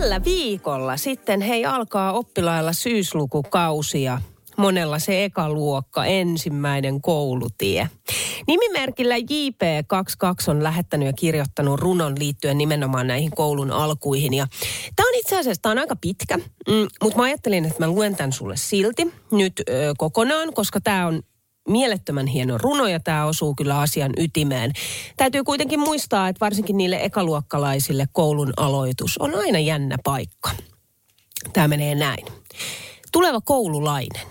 Tällä viikolla sitten hei alkaa oppilailla syyslukukausi ja monella se ekaluokka, ensimmäinen koulutie. Nimimerkillä JP22 on lähettänyt ja kirjoittanut runon liittyen nimenomaan näihin koulun alkuihin. Ja tämä on itse asiassa on aika pitkä, mm, mutta mä ajattelin, että mä luen tämän sulle silti nyt ö, kokonaan, koska tämä on mielettömän hieno runo ja tämä osuu kyllä asian ytimeen. Täytyy kuitenkin muistaa, että varsinkin niille ekaluokkalaisille koulun aloitus on aina jännä paikka. Tämä menee näin. Tuleva koululainen.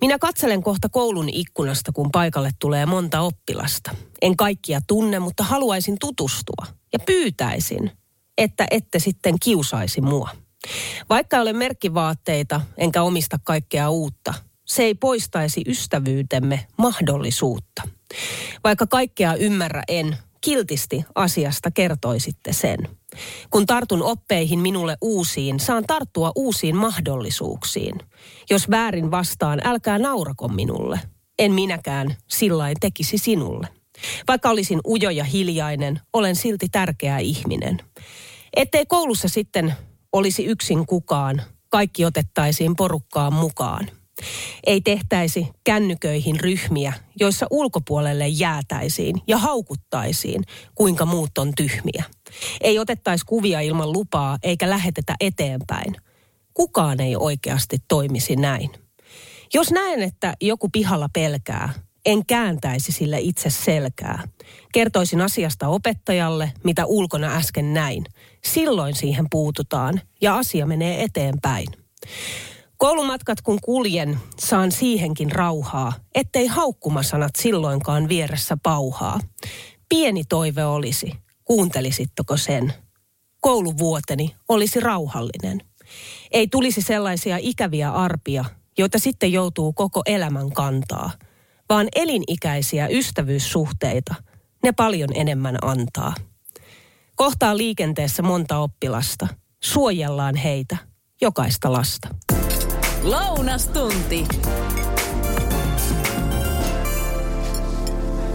Minä katselen kohta koulun ikkunasta, kun paikalle tulee monta oppilasta. En kaikkia tunne, mutta haluaisin tutustua ja pyytäisin, että ette sitten kiusaisi mua. Vaikka olen merkkivaatteita enkä omista kaikkea uutta, se ei poistaisi ystävyytemme mahdollisuutta. Vaikka kaikkea ymmärrä en, kiltisti asiasta kertoisitte sen. Kun tartun oppeihin minulle uusiin, saan tarttua uusiin mahdollisuuksiin. Jos väärin vastaan, älkää naurako minulle. En minäkään sillain tekisi sinulle. Vaikka olisin ujo ja hiljainen, olen silti tärkeä ihminen. Ettei koulussa sitten olisi yksin kukaan, kaikki otettaisiin porukkaan mukaan. Ei tehtäisi kännyköihin ryhmiä, joissa ulkopuolelle jäätäisiin ja haukuttaisiin, kuinka muut on tyhmiä. Ei otettaisi kuvia ilman lupaa eikä lähetetä eteenpäin. Kukaan ei oikeasti toimisi näin. Jos näen, että joku pihalla pelkää, en kääntäisi sille itse selkää. Kertoisin asiasta opettajalle, mitä ulkona äsken näin. Silloin siihen puututaan ja asia menee eteenpäin. Koulumatkat kun kuljen, saan siihenkin rauhaa, ettei haukkumasanat silloinkaan vieressä pauhaa. Pieni toive olisi, kuuntelisitteko sen? Kouluvuoteni olisi rauhallinen. Ei tulisi sellaisia ikäviä arpia, joita sitten joutuu koko elämän kantaa, vaan elinikäisiä ystävyyssuhteita, ne paljon enemmän antaa. Kohtaa liikenteessä monta oppilasta. Suojellaan heitä, jokaista lasta. Lounastunti.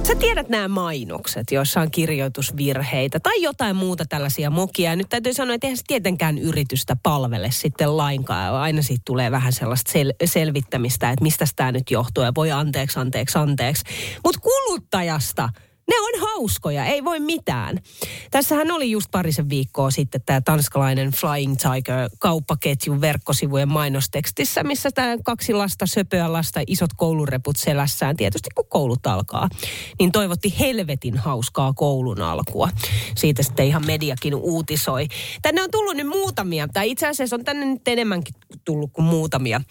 Sä tiedät nämä mainokset, joissa on kirjoitusvirheitä tai jotain muuta tällaisia mokia. Nyt täytyy sanoa, että eihän se tietenkään yritystä palvele sitten lainkaan. Aina siitä tulee vähän sellaista sel- selvittämistä, että mistä tämä nyt johtuu ja voi anteeksi, anteeksi, anteeksi. Mutta kuluttajasta – ne on hauskoja, ei voi mitään. Tässähän oli just parisen viikkoa sitten tämä tanskalainen Flying Tiger kauppaketjun verkkosivujen mainostekstissä, missä tämä kaksi lasta, söpöä lasta, isot koulureput selässään, tietysti kun koulut alkaa, niin toivotti helvetin hauskaa koulun alkua. Siitä sitten ihan mediakin uutisoi. Tänne on tullut nyt muutamia, tai itse asiassa on tänne nyt enemmänkin tullut kuin muutamia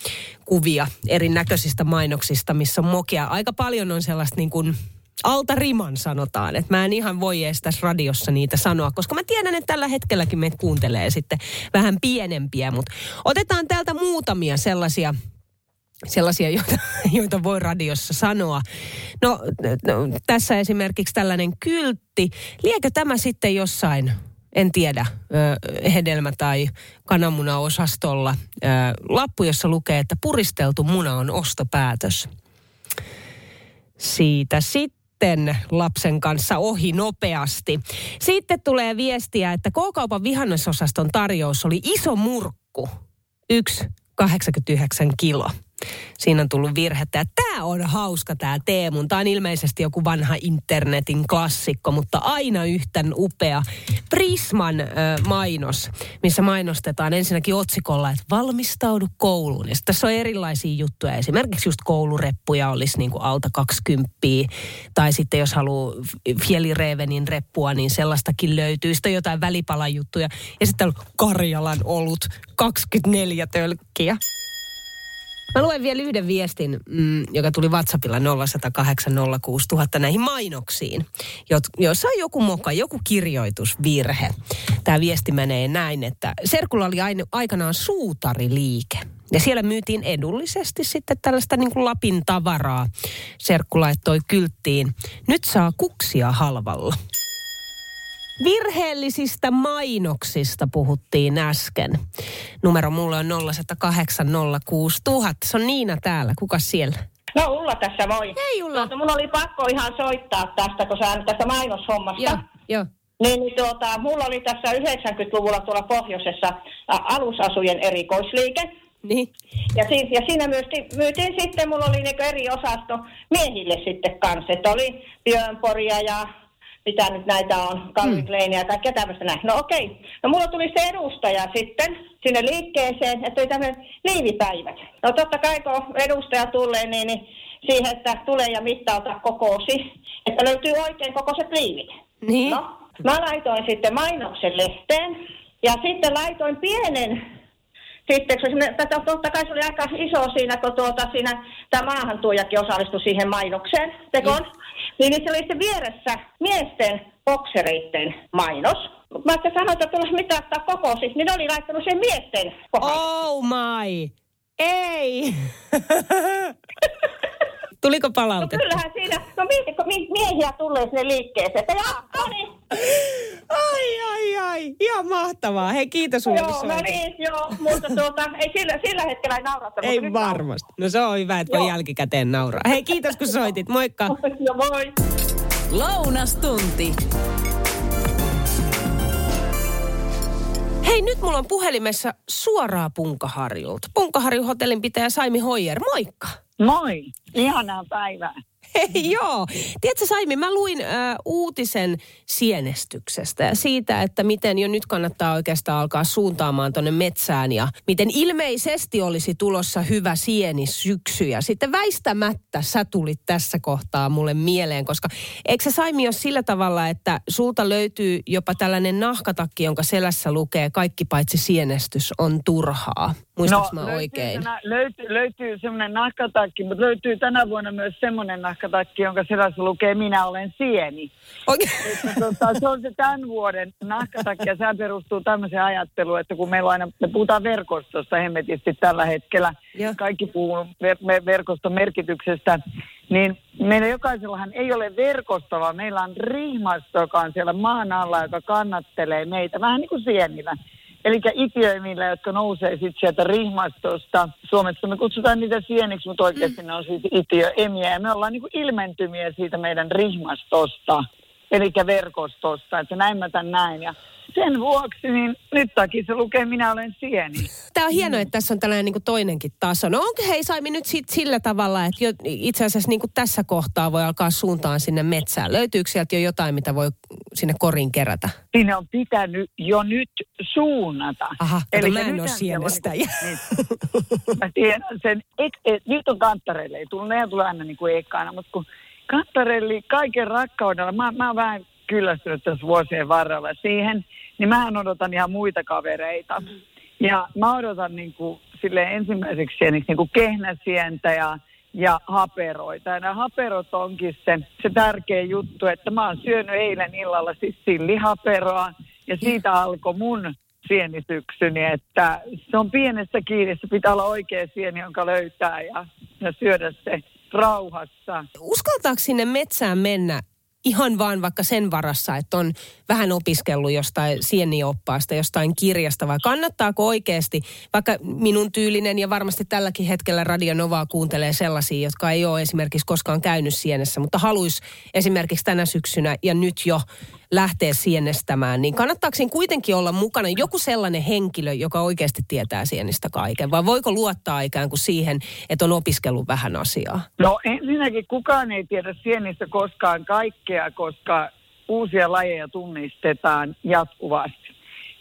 kuvia erinäköisistä mainoksista, missä on mokia. Aika paljon on sellaista niin kuin alta riman sanotaan. Että mä en ihan voi edes tässä radiossa niitä sanoa, koska mä tiedän, että tällä hetkelläkin meitä kuuntelee sitten vähän pienempiä. Mutta otetaan täältä muutamia sellaisia sellaisia, joita, joita voi radiossa sanoa. No, no tässä esimerkiksi tällainen kyltti. Liekö tämä sitten jossain, en tiedä, hedelmä- tai kananmuna-osastolla lappu, jossa lukee, että puristeltu muna on ostopäätös. Siitä sitten sitten lapsen kanssa ohi nopeasti. Sitten tulee viestiä, että K-kaupan vihannesosaston tarjous oli iso murkku. 1,89 kilo. Siinä on tullut virhettä. Tämä on hauska tämä Teemun. Tämä on ilmeisesti joku vanha internetin klassikko, mutta aina yhtän upea. Prisman ö, mainos, missä mainostetaan ensinnäkin otsikolla, että valmistaudu kouluun. Ja tässä on erilaisia juttuja. Esimerkiksi just koulureppuja olisi niin kuin alta 20. Tai sitten jos haluaa Fjälirevenin reppua, niin sellaistakin löytyy. Sitten jotain välipalajuttuja. Ja sitten on Karjalan olut 24 tölkkiä. Mä luen vielä yhden viestin, mm, joka tuli WhatsAppilla 0806000 näihin mainoksiin, joissa on joku moka, joku kirjoitusvirhe. Tämä viesti menee näin, että Serkulla oli aina, aikanaan suutariliike. Ja siellä myytiin edullisesti sitten tällaista niin kuin Lapin tavaraa. Serkku laittoi kylttiin. Nyt saa kuksia halvalla. Virheellisistä mainoksista puhuttiin äsken. Numero mulle on 0806000. Se on Niina täällä. Kuka siellä? No Ulla tässä voi. Hei Ulla. Tuota, mun oli pakko ihan soittaa tästä, kun sä tästä mainoshommasta. Joo, joo. Niin, niin tuota, mulla oli tässä 90-luvulla tuolla pohjoisessa ä, alusasujen erikoisliike. Niin. Ja, si- ja siinä myytiin, myytiin sitten, mulla oli niinku eri osasto miehille sitten kanssa. Että oli Björnporia ja mitä nyt näitä on, Calvin Kleinia ja kaikkea tämmöistä näin. No okei. No mulla tuli se edustaja sitten sinne liikkeeseen, että oli tämmöinen liivipäivät. No totta kai kun edustaja tulee, niin, niin siihen, että tulee ja mittauta kokoosi, että löytyy oikein kokoiset liivit. Niin. No, mä laitoin sitten mainoksen lehteen ja sitten laitoin pienen sitten, kun totta kai se oli aika iso siinä, kun tuota, siinä tämä maahantuojakin osallistui siihen mainokseen tekoon. Niin se oli sitten vieressä miesten boksereiden mainos. Mä sitten sanoin, että tulla mitattaa kokosi, niin ne oli laittanut sen miesten kohdalle. Oh my. Ei. Tuliko No palautetta? kyllähän siinä, no miehiä tulee sinne liikkeeseen, että jaa, no niin, Ai, ai, mahtavaa. Hei, kiitos sulle, kun joo, no niin, joo, mutta tuota, ei sillä, sillä hetkellä ei naurattanut. Ei mutta nyt varmasti. No se on hyvä, että voi Joo. jälkikäteen nauraa. Hei, kiitos kun soitit. Moikka. Joo, moi. Lounastunti. Hei, nyt mulla on puhelimessa suoraa Punkaharjulta. Punkaharjun hotellin pitäjä Saimi Hoijer. Moikka. Moi, ihanaa päivää. Hei, joo. Tiedätkö Saimi, mä luin äh, uutisen sienestyksestä ja siitä, että miten jo nyt kannattaa oikeastaan alkaa suuntaamaan tonne metsään ja miten ilmeisesti olisi tulossa hyvä sieni syksy. Ja sitten väistämättä sä tulit tässä kohtaa mulle mieleen, koska eikö se Saimi ole sillä tavalla, että sulta löytyy jopa tällainen nahkatakki, jonka selässä lukee kaikki paitsi sienestys on turhaa. Muistatko mä löytyy oikein? Tänä, löytyy, löytyy semmoinen nahkatakki, mutta löytyy tänä vuonna myös semmoinen nahkatakki, jonka selässä lukee Minä olen sieni. Oikein. Että, tota, se on se tämän vuoden nahkatakki ja sehän perustuu tämmöiseen ajatteluun, että kun meillä on aina, me puhutaan verkostosta hemmetisti tällä hetkellä, Joo. kaikki puhuu ver- me- verkoston merkityksestä, niin meillä jokaisellahan ei ole verkostoa, vaan meillä on rihmasto, joka on siellä maan alla, joka kannattelee meitä, vähän niin kuin sienillä. Eli itiöimillä, jotka nousee sitten sieltä rihmastosta. Suomessa me kutsutaan niitä sieniksi, mutta oikeasti ne on siis itiöemiä. Ja me ollaan niin kuin ilmentymiä siitä meidän rihmastosta, eli verkostosta. Että näin mä tämän näin. Ja sen vuoksi, niin nyt takia se lukee Minä olen sieni. Tämä on hienoa, että tässä on tällainen niin toinenkin taso. No onko hei Saimi nyt sit sillä tavalla, että jo, itse asiassa niin tässä kohtaa voi alkaa suuntaan sinne metsään. Löytyykö sieltä jo jotain, mitä voi sinne koriin kerätä? Sinne on pitänyt jo nyt suunnata. Aha, kato, mä en ole sienestäjä. Niin, mä tiedän sen. Et, et, nyt on kanttareille, ei tullut, ne tulee aina niin kuin ekana, mutta kun kanttareille kaiken rakkaudella, mä, mä oon vähän kyllästynyt tässä vuosien varrella siihen, niin mä odotan ihan muita kavereita. Ja mä odotan niin kuin, sille ensimmäiseksi sieniksi niin kuin kehnäsientä ja, ja haperoita. Ja nämä haperot onkin se, se tärkeä juttu, että mä oon syönyt eilen illalla siis sillihaperoa ja siitä alkoi mun sienisyksyni, että se on pienestä kiinni, se pitää olla oikea sieni, jonka löytää ja, ja syödä se rauhassa. Uskaltaako sinne metsään mennä ihan vaan vaikka sen varassa, että on vähän opiskellut jostain sienioppaasta, jostain kirjasta, vai kannattaako oikeasti, vaikka minun tyylinen ja varmasti tälläkin hetkellä Radio Novaa kuuntelee sellaisia, jotka ei ole esimerkiksi koskaan käynyt sienessä, mutta haluaisi esimerkiksi tänä syksynä ja nyt jo lähteä sienestämään, niin kannattaako siinä kuitenkin olla mukana joku sellainen henkilö, joka oikeasti tietää sienistä kaiken, vai voiko luottaa ikään kuin siihen, että on opiskellut vähän asiaa? No ensinnäkin kukaan ei tiedä sienistä koskaan kaikkea, koska uusia lajeja tunnistetaan jatkuvasti.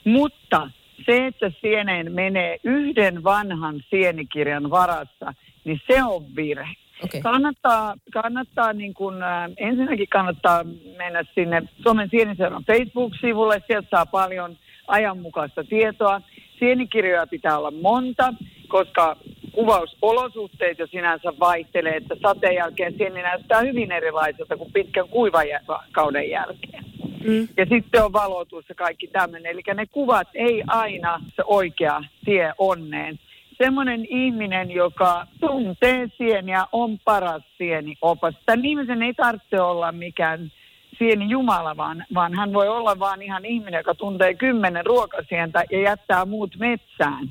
Mutta se, että sieneen menee yhden vanhan sienikirjan varassa, niin se on virhe. Okei. Kannattaa, kannattaa niin kun, äh, ensinnäkin kannattaa mennä sinne Suomen sieniseuran Facebook-sivulle. Sieltä saa paljon ajanmukaista tietoa. Sienikirjoja pitää olla monta, koska kuvausolosuhteet jo sinänsä vaihtelee, että sateen jälkeen sieni näyttää hyvin erilaiselta kuin pitkän kuivakauden jälkeen. Mm. Ja sitten on valotus ja kaikki tämmöinen. Eli ne kuvat ei aina se oikea tie onneen. Semmoinen ihminen, joka tuntee sieniä, on paras sieni opas. Tämän ihmisen ei tarvitse olla mikään sieni Jumala, vaan, vaan hän voi olla vaan ihan ihminen, joka tuntee kymmenen ruokasientä ja jättää muut metsään.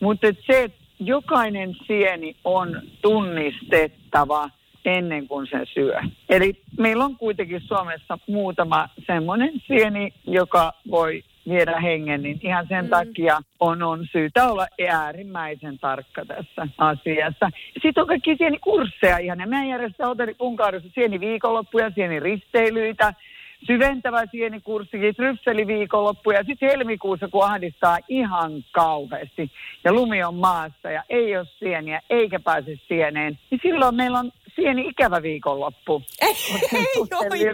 Mutta se, että jokainen sieni on tunnistettava ennen kuin se syö. Eli meillä on kuitenkin Suomessa muutama semmoinen sieni, joka voi viedä hengen, niin ihan sen mm. takia on, on syytä olla äärimmäisen tarkka tässä asiassa. Sitten on kaikki sienikursseja ihan, ja meidän järjestää hotelli Punkaarissa sieni viikonloppuja, sieni risteilyitä, syventävä sienikurssi, tryffeliviikonloppu ja sitten helmikuussa, kun ahdistaa ihan kauheasti ja lumi on maassa ja ei ole sieniä eikä pääse sieneen, niin silloin meillä on sieni ikävä viikonloppu. Ei, ei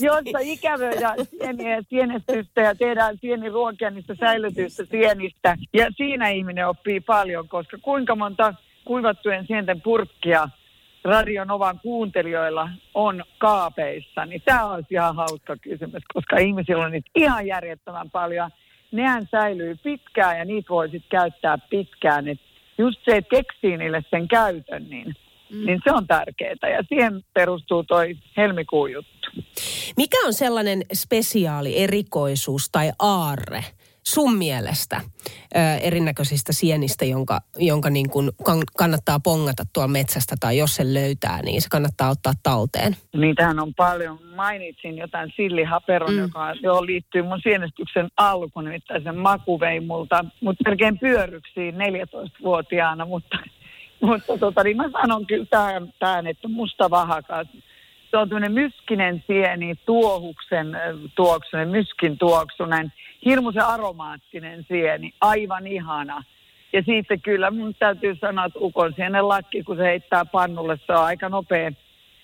Jossa ikävöidään sieniä ja sienestystä ja tehdään sieniruokia niistä säilytyistä sienistä. Ja siinä ihminen oppii paljon, koska kuinka monta kuivattujen sienten purkkia Radionovan kuuntelijoilla on kaapeissa, niin tämä on ihan hauska kysymys, koska ihmisillä on niitä ihan järjettömän paljon. Nehän säilyy pitkään ja niitä voi sitten käyttää pitkään. Et just se, että keksii niille sen käytön, niin, mm. niin se on tärkeää. Ja siihen perustuu toi helmikuun juttu. Mikä on sellainen spesiaali, erikoisuus tai aarre, sun mielestä ö, erinäköisistä sienistä, jonka, jonka niin kuin kannattaa pongata tuolla metsästä tai jos se löytää, niin se kannattaa ottaa talteen? Niitähän on paljon. Mainitsin jotain sillihaperon, mm. joka jo liittyy mun sienestyksen alkuun, nimittäin sen maku vei multa, mutta melkein pyöryksiin 14-vuotiaana, mutta mutta tota, niin mä sanon kyllä tämän, tämän että musta vahakas se on tämmöinen myskinen sieni, tuohuksen tuoksunen, myskin tuoksunen, hirmuisen aromaattinen sieni, aivan ihana. Ja siitä kyllä mun täytyy sanoa, että ukon sienen lakki, kun se heittää pannulle, se on aika nopea,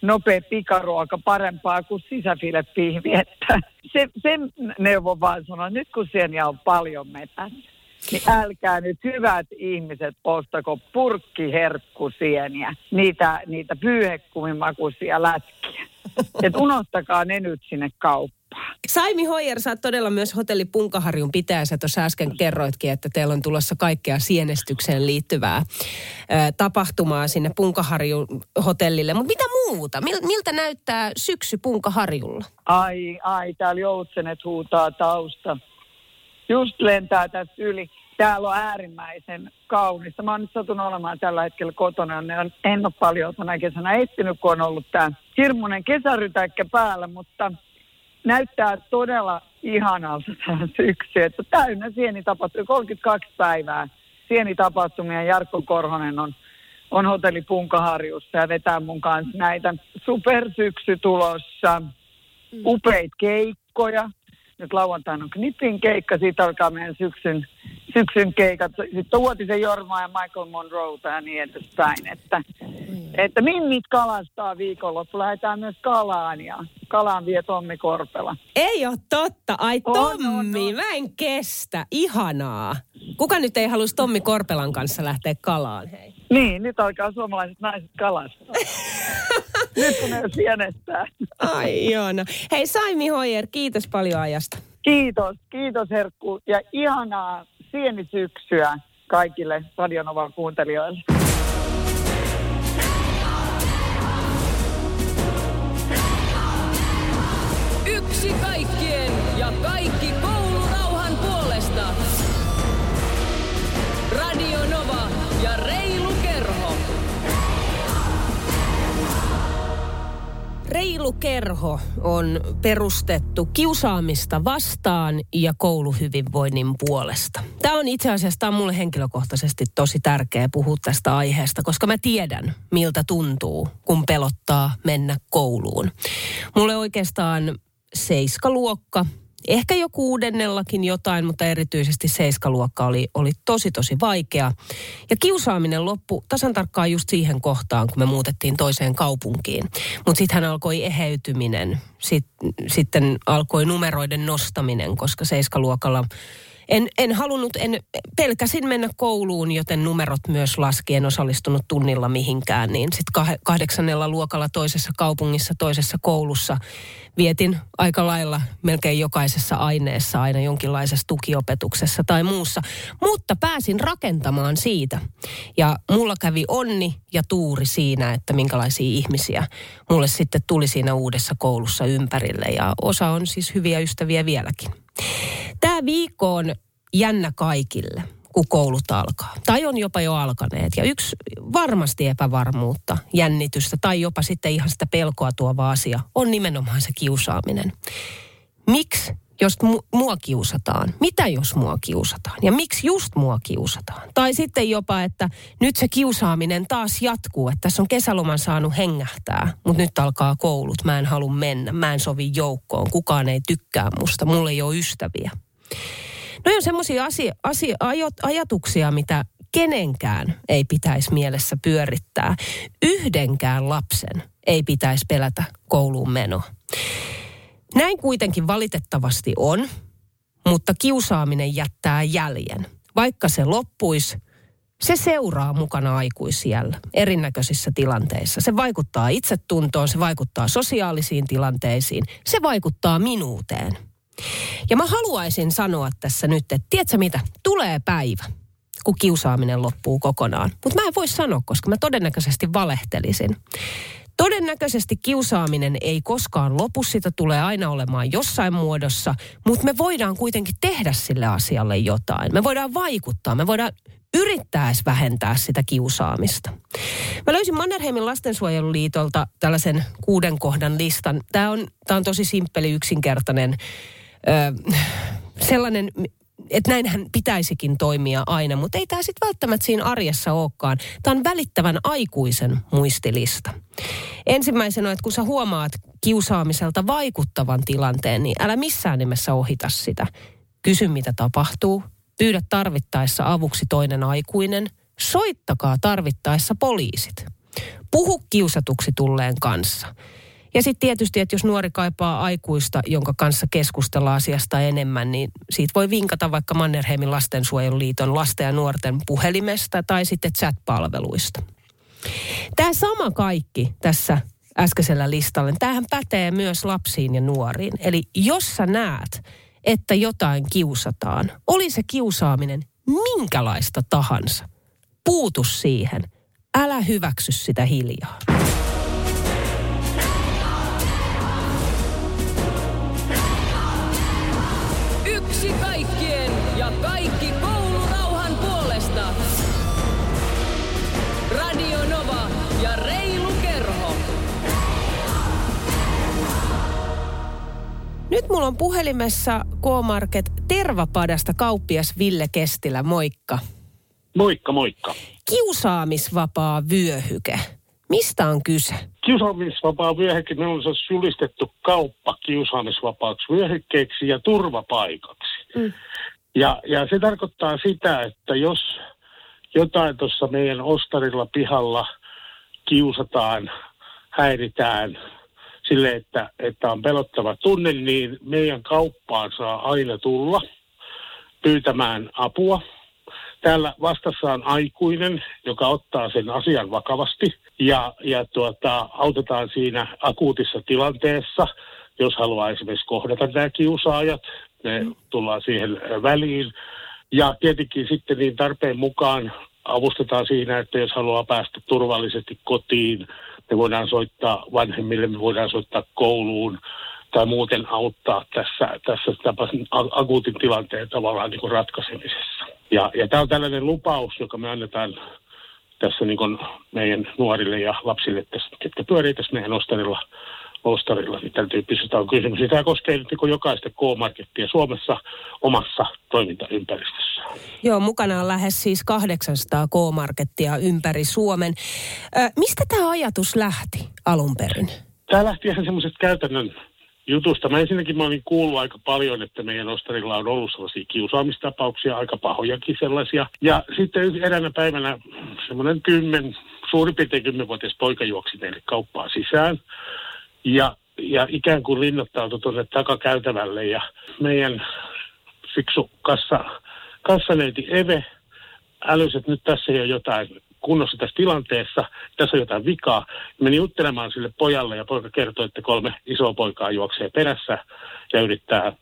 nopea pikaruoka, parempaa kuin sisäfilepihvi. Että se, sen neuvon vaan sanoa, nyt kun sieniä on paljon metässä niin älkää nyt hyvät ihmiset ostako purkkiherkkusieniä, niitä, niitä pyyhekumimakuisia lätkiä. Et unohtakaa ne nyt sinne kauppaan. Saimi Hoyer, sä oot todella myös hotelli Punkaharjun pitäjä. Sä tuossa äsken kerroitkin, että teillä on tulossa kaikkea sienestykseen liittyvää ö, tapahtumaa sinne Punkaharjun hotellille. Mutta mitä muuta? Mil, miltä näyttää syksy Punkaharjulla? Ai, ai, täällä joutsenet huutaa tausta just lentää tästä yli. Täällä on äärimmäisen kaunista. Mä oon nyt satunut olemaan tällä hetkellä kotona. En ole paljon tänä kesänä etsinyt, kun on ollut tämä hirmuinen kesärytäkkä päällä, mutta näyttää todella ihanalta tämä syksy. Että täynnä sienitapahtumia, 32 päivää sienitapahtumia. Jarkko Korhonen on, on hotelli Punkaharjussa ja vetää mun kanssa näitä supersyksy tulossa. Mm. Upeita keikkoja, nyt lauantaina on Knipin keikka, siitä alkaa meidän syksyn, syksyn keikat. Sitten Uotisen Jorma ja Michael Monroe ja niin edespäin. Että, mm. että minnit kalastaa viikonloppu. Lähdetään myös Kalaan ja Kalaan vie Tommi Korpela. Ei ole totta. Ai Tommi, on, on, on. mä en kestä. Ihanaa. Kuka nyt ei halusi Tommi Korpelan kanssa lähteä Kalaan, hei? Niin, nyt alkaa suomalaiset naiset kalastaa. Nyt kun ne sienestää. Ai Joona. Hei Saimi Hoyer, kiitos paljon ajasta. Kiitos, kiitos Herkku ja ihanaa sienisyksyä kaikille Radionovan kuuntelijoille. Kerho on perustettu kiusaamista vastaan ja kouluhyvinvoinnin puolesta. Tämä on itse asiassa tämä on mulle henkilökohtaisesti tosi tärkeä puhua tästä aiheesta, koska mä tiedän, miltä tuntuu, kun pelottaa mennä kouluun. Mulle oikeastaan seiskaluokka Ehkä jo kuudennellakin jotain, mutta erityisesti seiskaluokka oli, oli tosi tosi vaikea. Ja kiusaaminen loppu tasan tarkkaan just siihen kohtaan, kun me muutettiin toiseen kaupunkiin. Mutta sitten alkoi eheytyminen. Sitten, sitten alkoi numeroiden nostaminen, koska seiskaluokalla En, en halunnut, en, pelkäsin mennä kouluun, joten numerot myös laski. En osallistunut tunnilla mihinkään. Niin sitten kahdeksannella luokalla toisessa kaupungissa, toisessa koulussa vietin aika lailla melkein jokaisessa aineessa aina jonkinlaisessa tukiopetuksessa tai muussa. Mutta pääsin rakentamaan siitä. Ja mulla kävi onni ja tuuri siinä, että minkälaisia ihmisiä mulle sitten tuli siinä uudessa koulussa ympärille. Ja osa on siis hyviä ystäviä vieläkin. Tämä viikko on jännä kaikille kun koulut alkaa. Tai on jopa jo alkaneet. Ja yksi varmasti epävarmuutta, jännitystä tai jopa sitten ihan sitä pelkoa tuova asia on nimenomaan se kiusaaminen. Miksi jos mua kiusataan? Mitä jos mua kiusataan? Ja miksi just mua kiusataan? Tai sitten jopa, että nyt se kiusaaminen taas jatkuu, että tässä on kesäloman saanut hengähtää, mutta nyt alkaa koulut, mä en halua mennä, mä en sovi joukkoon, kukaan ei tykkää musta, mulla ei ole ystäviä. No on semmoisia asia, asia, ajatuksia, mitä kenenkään ei pitäisi mielessä pyörittää. Yhdenkään lapsen ei pitäisi pelätä kouluun menoa. Näin kuitenkin valitettavasti on, mutta kiusaaminen jättää jäljen. Vaikka se loppuisi, se seuraa mukana aikuisiellä erinäköisissä tilanteissa. Se vaikuttaa itsetuntoon, se vaikuttaa sosiaalisiin tilanteisiin, se vaikuttaa minuuteen. Ja mä haluaisin sanoa tässä nyt, että tiedätkö mitä, tulee päivä, kun kiusaaminen loppuu kokonaan. Mutta mä en voi sanoa, koska mä todennäköisesti valehtelisin. Todennäköisesti kiusaaminen ei koskaan lopu, sitä tulee aina olemaan jossain muodossa, mutta me voidaan kuitenkin tehdä sille asialle jotain. Me voidaan vaikuttaa, me voidaan yrittää edes vähentää sitä kiusaamista. Mä löysin Mannerheimin lastensuojeluliitolta tällaisen kuuden kohdan listan. Tämä on, tämä on tosi simppeli, yksinkertainen, ö, sellainen, että näinhän pitäisikin toimia aina, mutta ei tämä sitten välttämättä siinä arjessa olekaan. Tämä on välittävän aikuisen muistilista. Ensimmäisenä, että kun sä huomaat kiusaamiselta vaikuttavan tilanteen, niin älä missään nimessä ohita sitä. Kysy, mitä tapahtuu. Pyydä tarvittaessa avuksi toinen aikuinen. Soittakaa tarvittaessa poliisit. Puhu kiusatuksi tulleen kanssa. Ja sitten tietysti, että jos nuori kaipaa aikuista, jonka kanssa keskustella asiasta enemmän, niin siitä voi vinkata vaikka Mannerheimin lastensuojeluliiton lasten ja nuorten puhelimesta tai sitten chat-palveluista. Tämä sama kaikki tässä äskeisellä listalla, niin tämähän pätee myös lapsiin ja nuoriin. Eli jos sä näet, että jotain kiusataan, oli se kiusaaminen minkälaista tahansa, puutu siihen. Älä hyväksy sitä hiljaa. Nyt mulla on puhelimessa K-Market Tervapadasta kauppias Ville Kestilä. Moikka. Moikka, moikka. Kiusaamisvapaa vyöhyke. Mistä on kyse? Kiusaamisvapaa vyöhyke, me on julistettu kauppa kiusaamisvapaaksi vyöhykkeeksi ja turvapaikaksi. Mm. Ja, ja se tarkoittaa sitä, että jos jotain tuossa meidän ostarilla pihalla kiusataan, häiritään, sille, että, että on pelottava tunne, niin meidän kauppaan saa aina tulla pyytämään apua. Täällä vastassa on aikuinen, joka ottaa sen asian vakavasti ja, ja tuota, autetaan siinä akuutissa tilanteessa, jos haluaa esimerkiksi kohdata nämä kiusaajat, ne tullaan siihen väliin. Ja tietenkin sitten niin tarpeen mukaan avustetaan siinä, että jos haluaa päästä turvallisesti kotiin, me voidaan soittaa vanhemmille, me voidaan soittaa kouluun tai muuten auttaa tässä, tässä akuutin tilanteen tavallaan niin kuin ratkaisemisessa. Ja, ja tämä on tällainen lupaus, joka me annetaan tässä niin meidän nuorille ja lapsille, tässä, ketkä pyörii tässä meidän ostarilla ostarilla, niin tämän tyyppisestä on kysymys. Tämä koskee nyt niin jokaista K-markettia Suomessa omassa toimintaympäristössä. Joo, mukana on lähes siis 800 K-markettia ympäri Suomen. Ö, mistä tämä ajatus lähti alun perin? Tämä lähti ihan semmoisesta käytännön jutusta. Mä ensinnäkin mä olin kuullut aika paljon, että meidän ostarilla on ollut sellaisia kiusaamistapauksia, aika pahojakin sellaisia. Ja sitten eräänä päivänä semmoinen kymmen, suurin piirtein kymmenvuotias poika juoksi meille kauppaan sisään ja, ja ikään kuin linnoittautui tuonne takakäytävälle ja meidän fiksu kassa, kassaneiti Eve älysi, että nyt tässä ei ole jotain kunnossa tässä tilanteessa, tässä on jotain vikaa. Meni juttelemaan sille pojalle ja poika kertoi, että kolme isoa poikaa juoksee perässä ja yrittää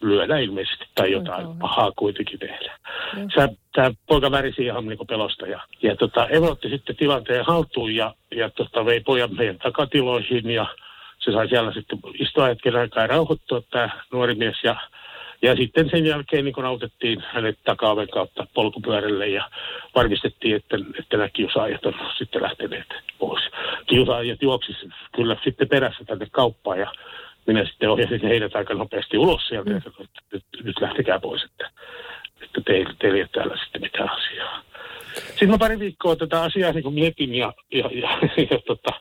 lyödä ilmeisesti tai jotain Oi, pahaa kuitenkin tehdä. Tämä poika värisi ihan niin pelosta ja, ja tota, Eva otti sitten tilanteen haltuun ja, ja tota, vei pojan meidän takatiloihin ja se sai siellä sitten istua hetken aikaa ja rauhoittua tämä nuori mies ja ja sitten sen jälkeen niin autettiin hänet takaaven kautta polkupyörälle ja varmistettiin, että, että nämä kiusaajat on sitten lähteneet pois. Kiusaajat juoksisivat kyllä sitten perässä tänne kauppaan ja minä sitten ohjasin heidät aika nopeasti ulos sieltä, mm. että nyt, nyt lähtekää pois, että, että teille, teille ei ole täällä sitten mitään asiaa. Sitten mä pari viikkoa tätä asiaa niin mietin ja, ja, ja, ja tota,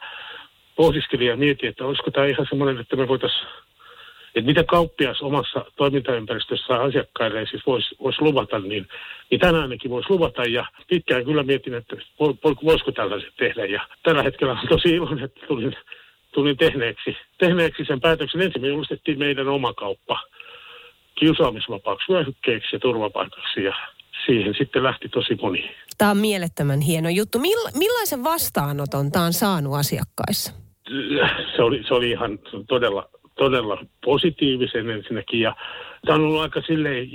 pohdiskelin ja mietin, että olisiko tämä ihan semmoinen, että me voitaisiin että mitä kauppias omassa toimintaympäristössä asiakkaille siis voisi vois luvata, niin, niin tänään ainakin voisi luvata. Ja pitkään kyllä mietin, että voisiko tällaiset tehdä. Ja tällä hetkellä on tosi iloinen, että tulin, tulin tehneeksi, tehneeksi sen päätöksen. Ensin me julistettiin meidän oma kauppa kiusaamisvapaaksi vyöhykkeeksi ja turvapaikaksi. Ja siihen sitten lähti tosi moni. Tämä on mielettömän hieno juttu. Millaisen vastaanoton tämä on saanut asiakkaissa? Se oli, se oli ihan todella, todella positiivisen ensinnäkin. Ja tämä on ollut aika silleen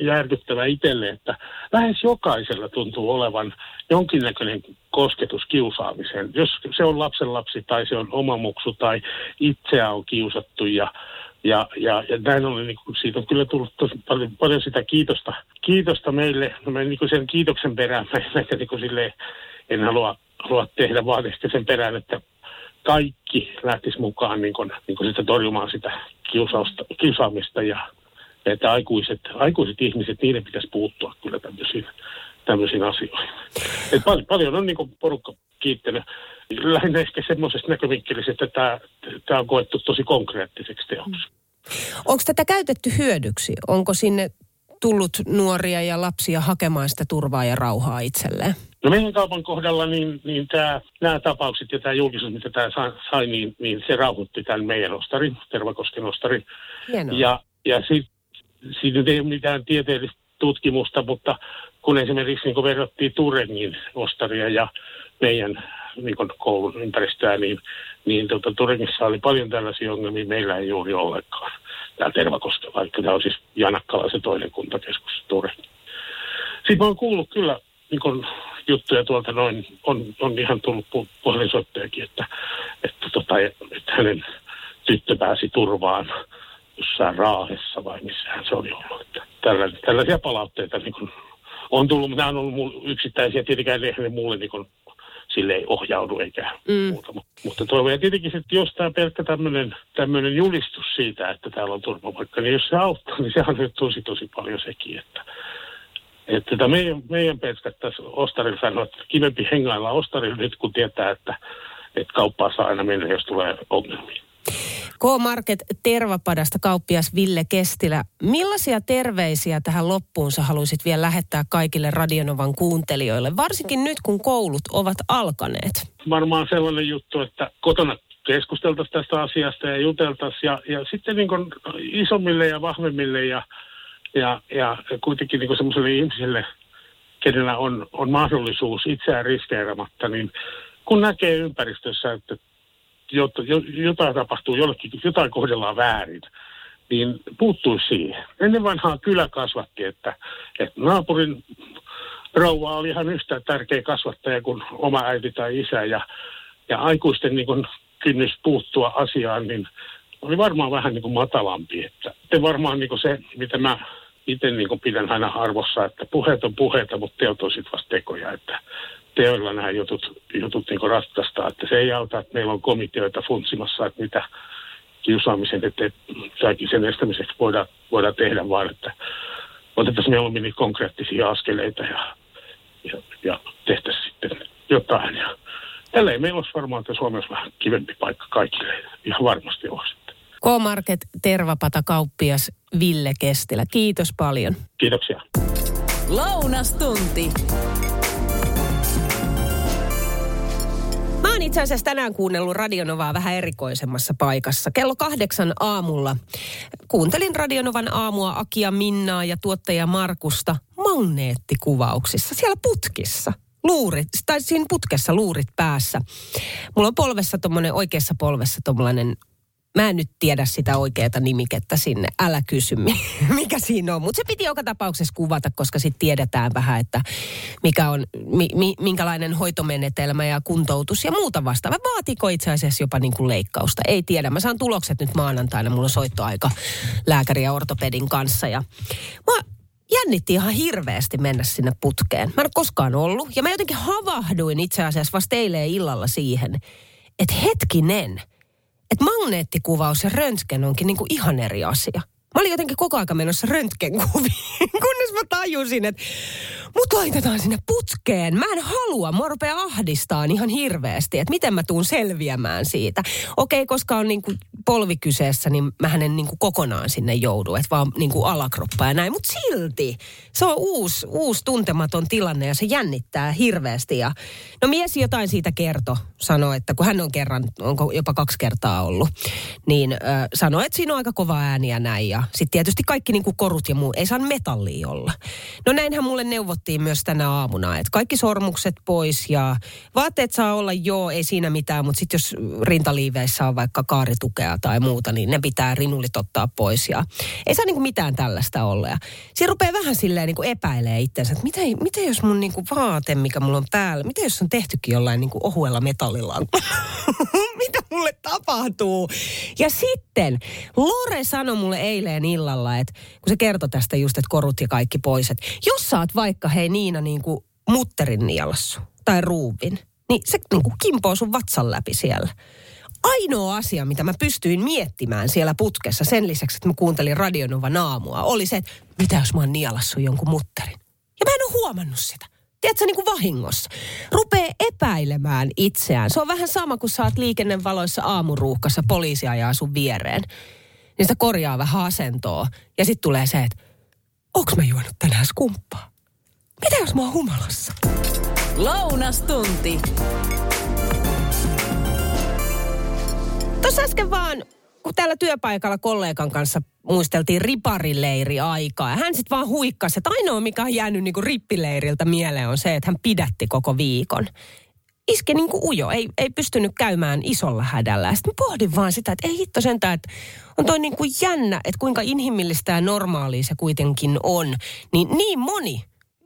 järkyttävä itselle, että lähes jokaisella tuntuu olevan jonkinnäköinen kosketus kiusaamiseen. Jos se on lapsenlapsi tai se on oma muksu tai itseä on kiusattu ja ja, ja, ja näin ollen niin kuin siitä on kyllä tullut tosi paljon, paljon sitä kiitosta, kiitosta meille. No mä niin kuin sen kiitoksen perään, mä, mä niin kuin silleen, en halua, halua tehdä vaan ehkä sen perään, että kaikki lähtisi mukaan niin kuin, niin kuin sitä torjumaan sitä kiusausta, kiusaamista ja että aikuiset, aikuiset ihmiset, niiden pitäisi puuttua kyllä tämmöisiin, tämmöisiin asioihin. Et paljon, paljon on niin porukka kiittänyt. Lähinnä ehkä semmoisesta näkövinkkelistä, että tämä on koettu tosi konkreettiseksi teoksi. Onko tätä käytetty hyödyksi? Onko sinne tullut nuoria ja lapsia hakemaan sitä turvaa ja rauhaa itselleen? No meidän kaupan kohdalla niin, niin tämä, nämä tapaukset ja tämä julkisuus, mitä tämä sai, niin, niin se rauhoitti tämän meidän ostarin, Tervakosken ostarin. Hienoa. Ja, ja sit, siitä ei ole mitään tieteellistä tutkimusta, mutta kun esimerkiksi niin kun verrattiin Turengin ostaria ja meidän niin koulun ympäristöä, niin, niin tota, Turengissa oli paljon tällaisia ongelmia, meillä ei juuri ollenkaan. Tämä Tervakoske, vaikka tämä on siis Janakkala se toinen kuntakeskus Ture. Sitten mä oon kuullut kyllä niin kun, juttuja tuolta noin, on, on ihan tullut puhelinsoittajakin, että, että, tota, että hänen tyttö pääsi turvaan jossain Raahessa vai missähän se oli ollut. Että tällaisia, tällaisia palautteita niin kun, on tullut, mutta nämä on ollut yksittäisiä, tietenkään ne mulle niin kun, sille ei ohjaudu eikä mm. muuta. Mutta toivon ja tietenkin, että jos tämä pelkkä tämmöinen julistus siitä, että täällä on turvapaikka, niin jos se auttaa, niin sehän on tosi tosi paljon sekin, että että tätä meidän, meidän tässä Ostarilla sanoa, että kivempi hengailla Ostarilla nyt, kun tietää, että, että kauppaa saa aina mennä, jos tulee ongelmia. K-Market Tervapadasta kauppias Ville Kestilä. Millaisia terveisiä tähän loppuun sä haluaisit vielä lähettää kaikille Radionovan kuuntelijoille, varsinkin nyt kun koulut ovat alkaneet? Varmaan sellainen juttu, että kotona keskusteltaisiin tästä asiasta ja juteltaisiin ja, ja sitten niin isommille ja vahvemmille ja ja, ja kuitenkin niin semmoiselle ihmiselle, kenellä on, on mahdollisuus itseään riskeeramatta, niin kun näkee ympäristössä, että jotain tapahtuu jollekin, jotain kohdellaan väärin, niin puuttuisi siihen. Ennen vanhaa kylä kasvatti, että, että naapurin rouva oli ihan yhtä tärkeä kasvattaja kuin oma äiti tai isä ja, ja aikuisten niin kuin kynnys puuttua asiaan, niin oli varmaan vähän niin kuin matalampi. Että varmaan niin kuin se, mitä mä itse niin pidän aina arvossa, että puheet on puheita, mutta teot on sitten vasta tekoja, että teoilla nämä jutut, jutut niin ratkaistaan. Että se ei auta, että meillä on komiteoita funtsimassa, että mitä kiusaamisen eteen tai sen estämiseksi voidaan, voidaan tehdä, vaan että otettaisiin mieluummin niitä konkreettisia askeleita ja, ja, ja tehtäisiin sitten jotain. Ja tälleen meillä olisi varmaan, että Suomessa vähän kivempi paikka kaikille. Ihan varmasti olisi. K-Market Tervapata kauppias Ville Kestilä. Kiitos paljon. Kiitoksia. Lounastunti. Mä oon itse asiassa tänään kuunnellut Radionovaa vähän erikoisemmassa paikassa. Kello kahdeksan aamulla kuuntelin Radionovan aamua Akia Minnaa ja tuottaja Markusta magneettikuvauksissa siellä putkissa. Luurit, tai siinä putkessa luurit päässä. Mulla on polvessa tommonen, oikeassa polvessa tommonen Mä en nyt tiedä sitä oikeaa nimikettä sinne. Älä kysy, mikä siinä on. Mutta se piti joka tapauksessa kuvata, koska sitten tiedetään vähän, että mikä on, mi, mi, minkälainen hoitomenetelmä ja kuntoutus ja muuta vastaavaa. Vaatiiko itse asiassa jopa niin kuin leikkausta? Ei tiedä. Mä saan tulokset nyt maanantaina. Mulla on soittoaika lääkäri ja ortopedin kanssa. Ja mä jännitti ihan hirveästi mennä sinne putkeen. Mä en ole koskaan ollut. Ja mä jotenkin havahduin itse asiassa vasta eilen illalla siihen, että hetkinen – että magneettikuvaus ja röntgen onkin niin kuin ihan eri asia. Mä olin jotenkin koko ajan menossa röntgenkuviin, kunnes mä tajusin, että mut laitetaan sinne putkeen. Mä en halua, mua rupeaa ahdistaa ihan hirveästi, että miten mä tuun selviämään siitä. Okei, koska on niin kuin polvi kyseessä, niin mä en niin kuin kokonaan sinne joudu, että vaan niin kuin alakroppa ja näin. Mutta silti se on uusi, uusi tuntematon tilanne ja se jännittää hirveästi. Ja, no mies jotain siitä kertoi, sanoi, että kun hän on kerran, onko jopa kaksi kertaa ollut, niin äh, sanoi, että siinä on aika kova ääni ja näin. Ja sitten tietysti kaikki niin kuin korut ja muu, ei saa metallia olla. No näinhän mulle neuvottiin myös tänä aamuna, että kaikki sormukset pois ja vaatteet saa olla joo, ei siinä mitään, mutta sitten jos rintaliiveissä on vaikka kaaritukea tai muuta, niin ne pitää rinulit ottaa pois ja ei saa niin kuin mitään tällaista olla. Ja siinä rupeaa vähän silleen niin kuin epäilee itsensä, että miten, miten jos mun niin kuin vaate, mikä mulla on päällä, miten jos on tehtykin jollain niin kuin ohuella metallilla? mitä mulle tapahtuu? Ja sitten Lore sanoi mulle eilen illalla, että kun se kertoi tästä just, että korut ja kaikki pois, että jos oot vaikka hei Niina niin kuin mutterin nielassu tai ruuvin, niin se niin kuin kimpoo sun vatsan läpi siellä ainoa asia, mitä mä pystyin miettimään siellä putkessa sen lisäksi, että mä kuuntelin Radionovan aamua, oli se, että mitä jos mä oon nielassu jonkun mutterin. Ja mä en ole huomannut sitä. Tiedätkö, niin kuin vahingossa. Rupee epäilemään itseään. Se on vähän sama, kun oot liikennevaloissa aamuruuhkassa, poliisi ajaa sun viereen. Niin sitä korjaa vähän asentoa. Ja sitten tulee se, että onks mä juonut tänään skumppaa? Mitä jos mä oon humalassa? Lounastunti. Tuossa äsken vaan, kun täällä työpaikalla kollegan kanssa muisteltiin riparileiri aikaa. Ja hän sitten vaan huikkasi, että ainoa mikä on jäänyt niinku rippileiriltä mieleen on se, että hän pidätti koko viikon. Iske niin kuin ujo, ei, ei pystynyt käymään isolla hädällä. Sitten pohdin vaan sitä, että ei hitto sentään, että on toi niin kuin jännä, että kuinka inhimillistä ja normaalia se kuitenkin on. Niin niin moni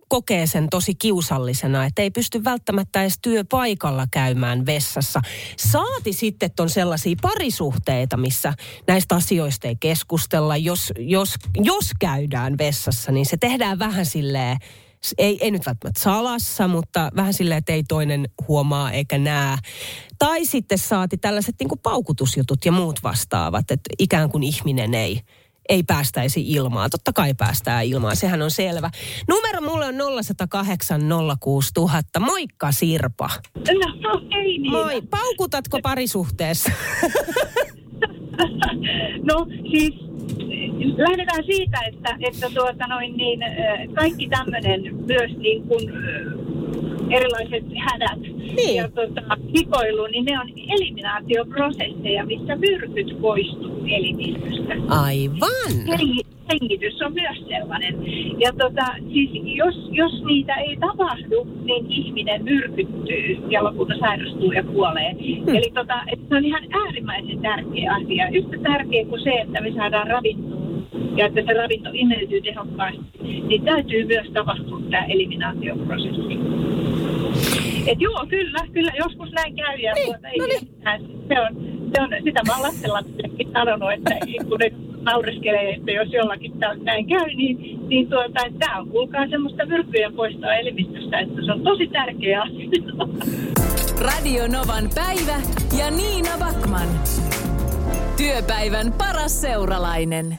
kokee sen tosi kiusallisena, että ei pysty välttämättä edes työpaikalla käymään vessassa. Saati sitten, on sellaisia parisuhteita, missä näistä asioista ei keskustella. Jos, jos, jos käydään vessassa, niin se tehdään vähän silleen, ei, ei nyt välttämättä salassa, mutta vähän silleen, että ei toinen huomaa eikä näe. Tai sitten saati tällaiset niin kuin paukutusjutut ja muut vastaavat, että ikään kuin ihminen ei, ei päästäisi ilmaan. Totta kai päästään ilmaan, sehän on selvä. Numero mulle on 0108 06000. Moikka Sirpa. No ei niin. Moi. Paukutatko parisuhteessa? No siis lähdetään siitä, että, että tuota noin, niin, kaikki tämmöinen myös niin kuin, erilaiset hädät Niin. ja tota, hikoilu, niin ne on eliminaatioprosesseja, missä myrkyt poistuu elimistöstä. Aivan. Hengi- hengitys on myös sellainen. Ja tota, siis jos, jos niitä ei tapahdu, niin ihminen myrkyttyy ja lopulta sairastuu ja kuolee. Hmm. Eli tota, et se on ihan äärimmäisen tärkeä asia. Yhtä tärkeä kuin se, että me saadaan ravintoa ja että se ravinto imeytyy tehokkaasti, niin täytyy myös tapahtua tämä eliminaatioprosessi. Et joo, kyllä, kyllä joskus näin käy ja Niin, tuota, ei no niin. mitään. se, on, se on, sitä mä oon lastenlapsillekin sanonut, että kun ne naureskelee, että jos jollakin tää- näin käy, niin, niin tuota, tämä on kuulkaa semmoista myrkkyjen poistoa elimistöstä, että se on tosi tärkeä asia. Radio Novan päivä ja Niina Backman. Työpäivän paras seuralainen.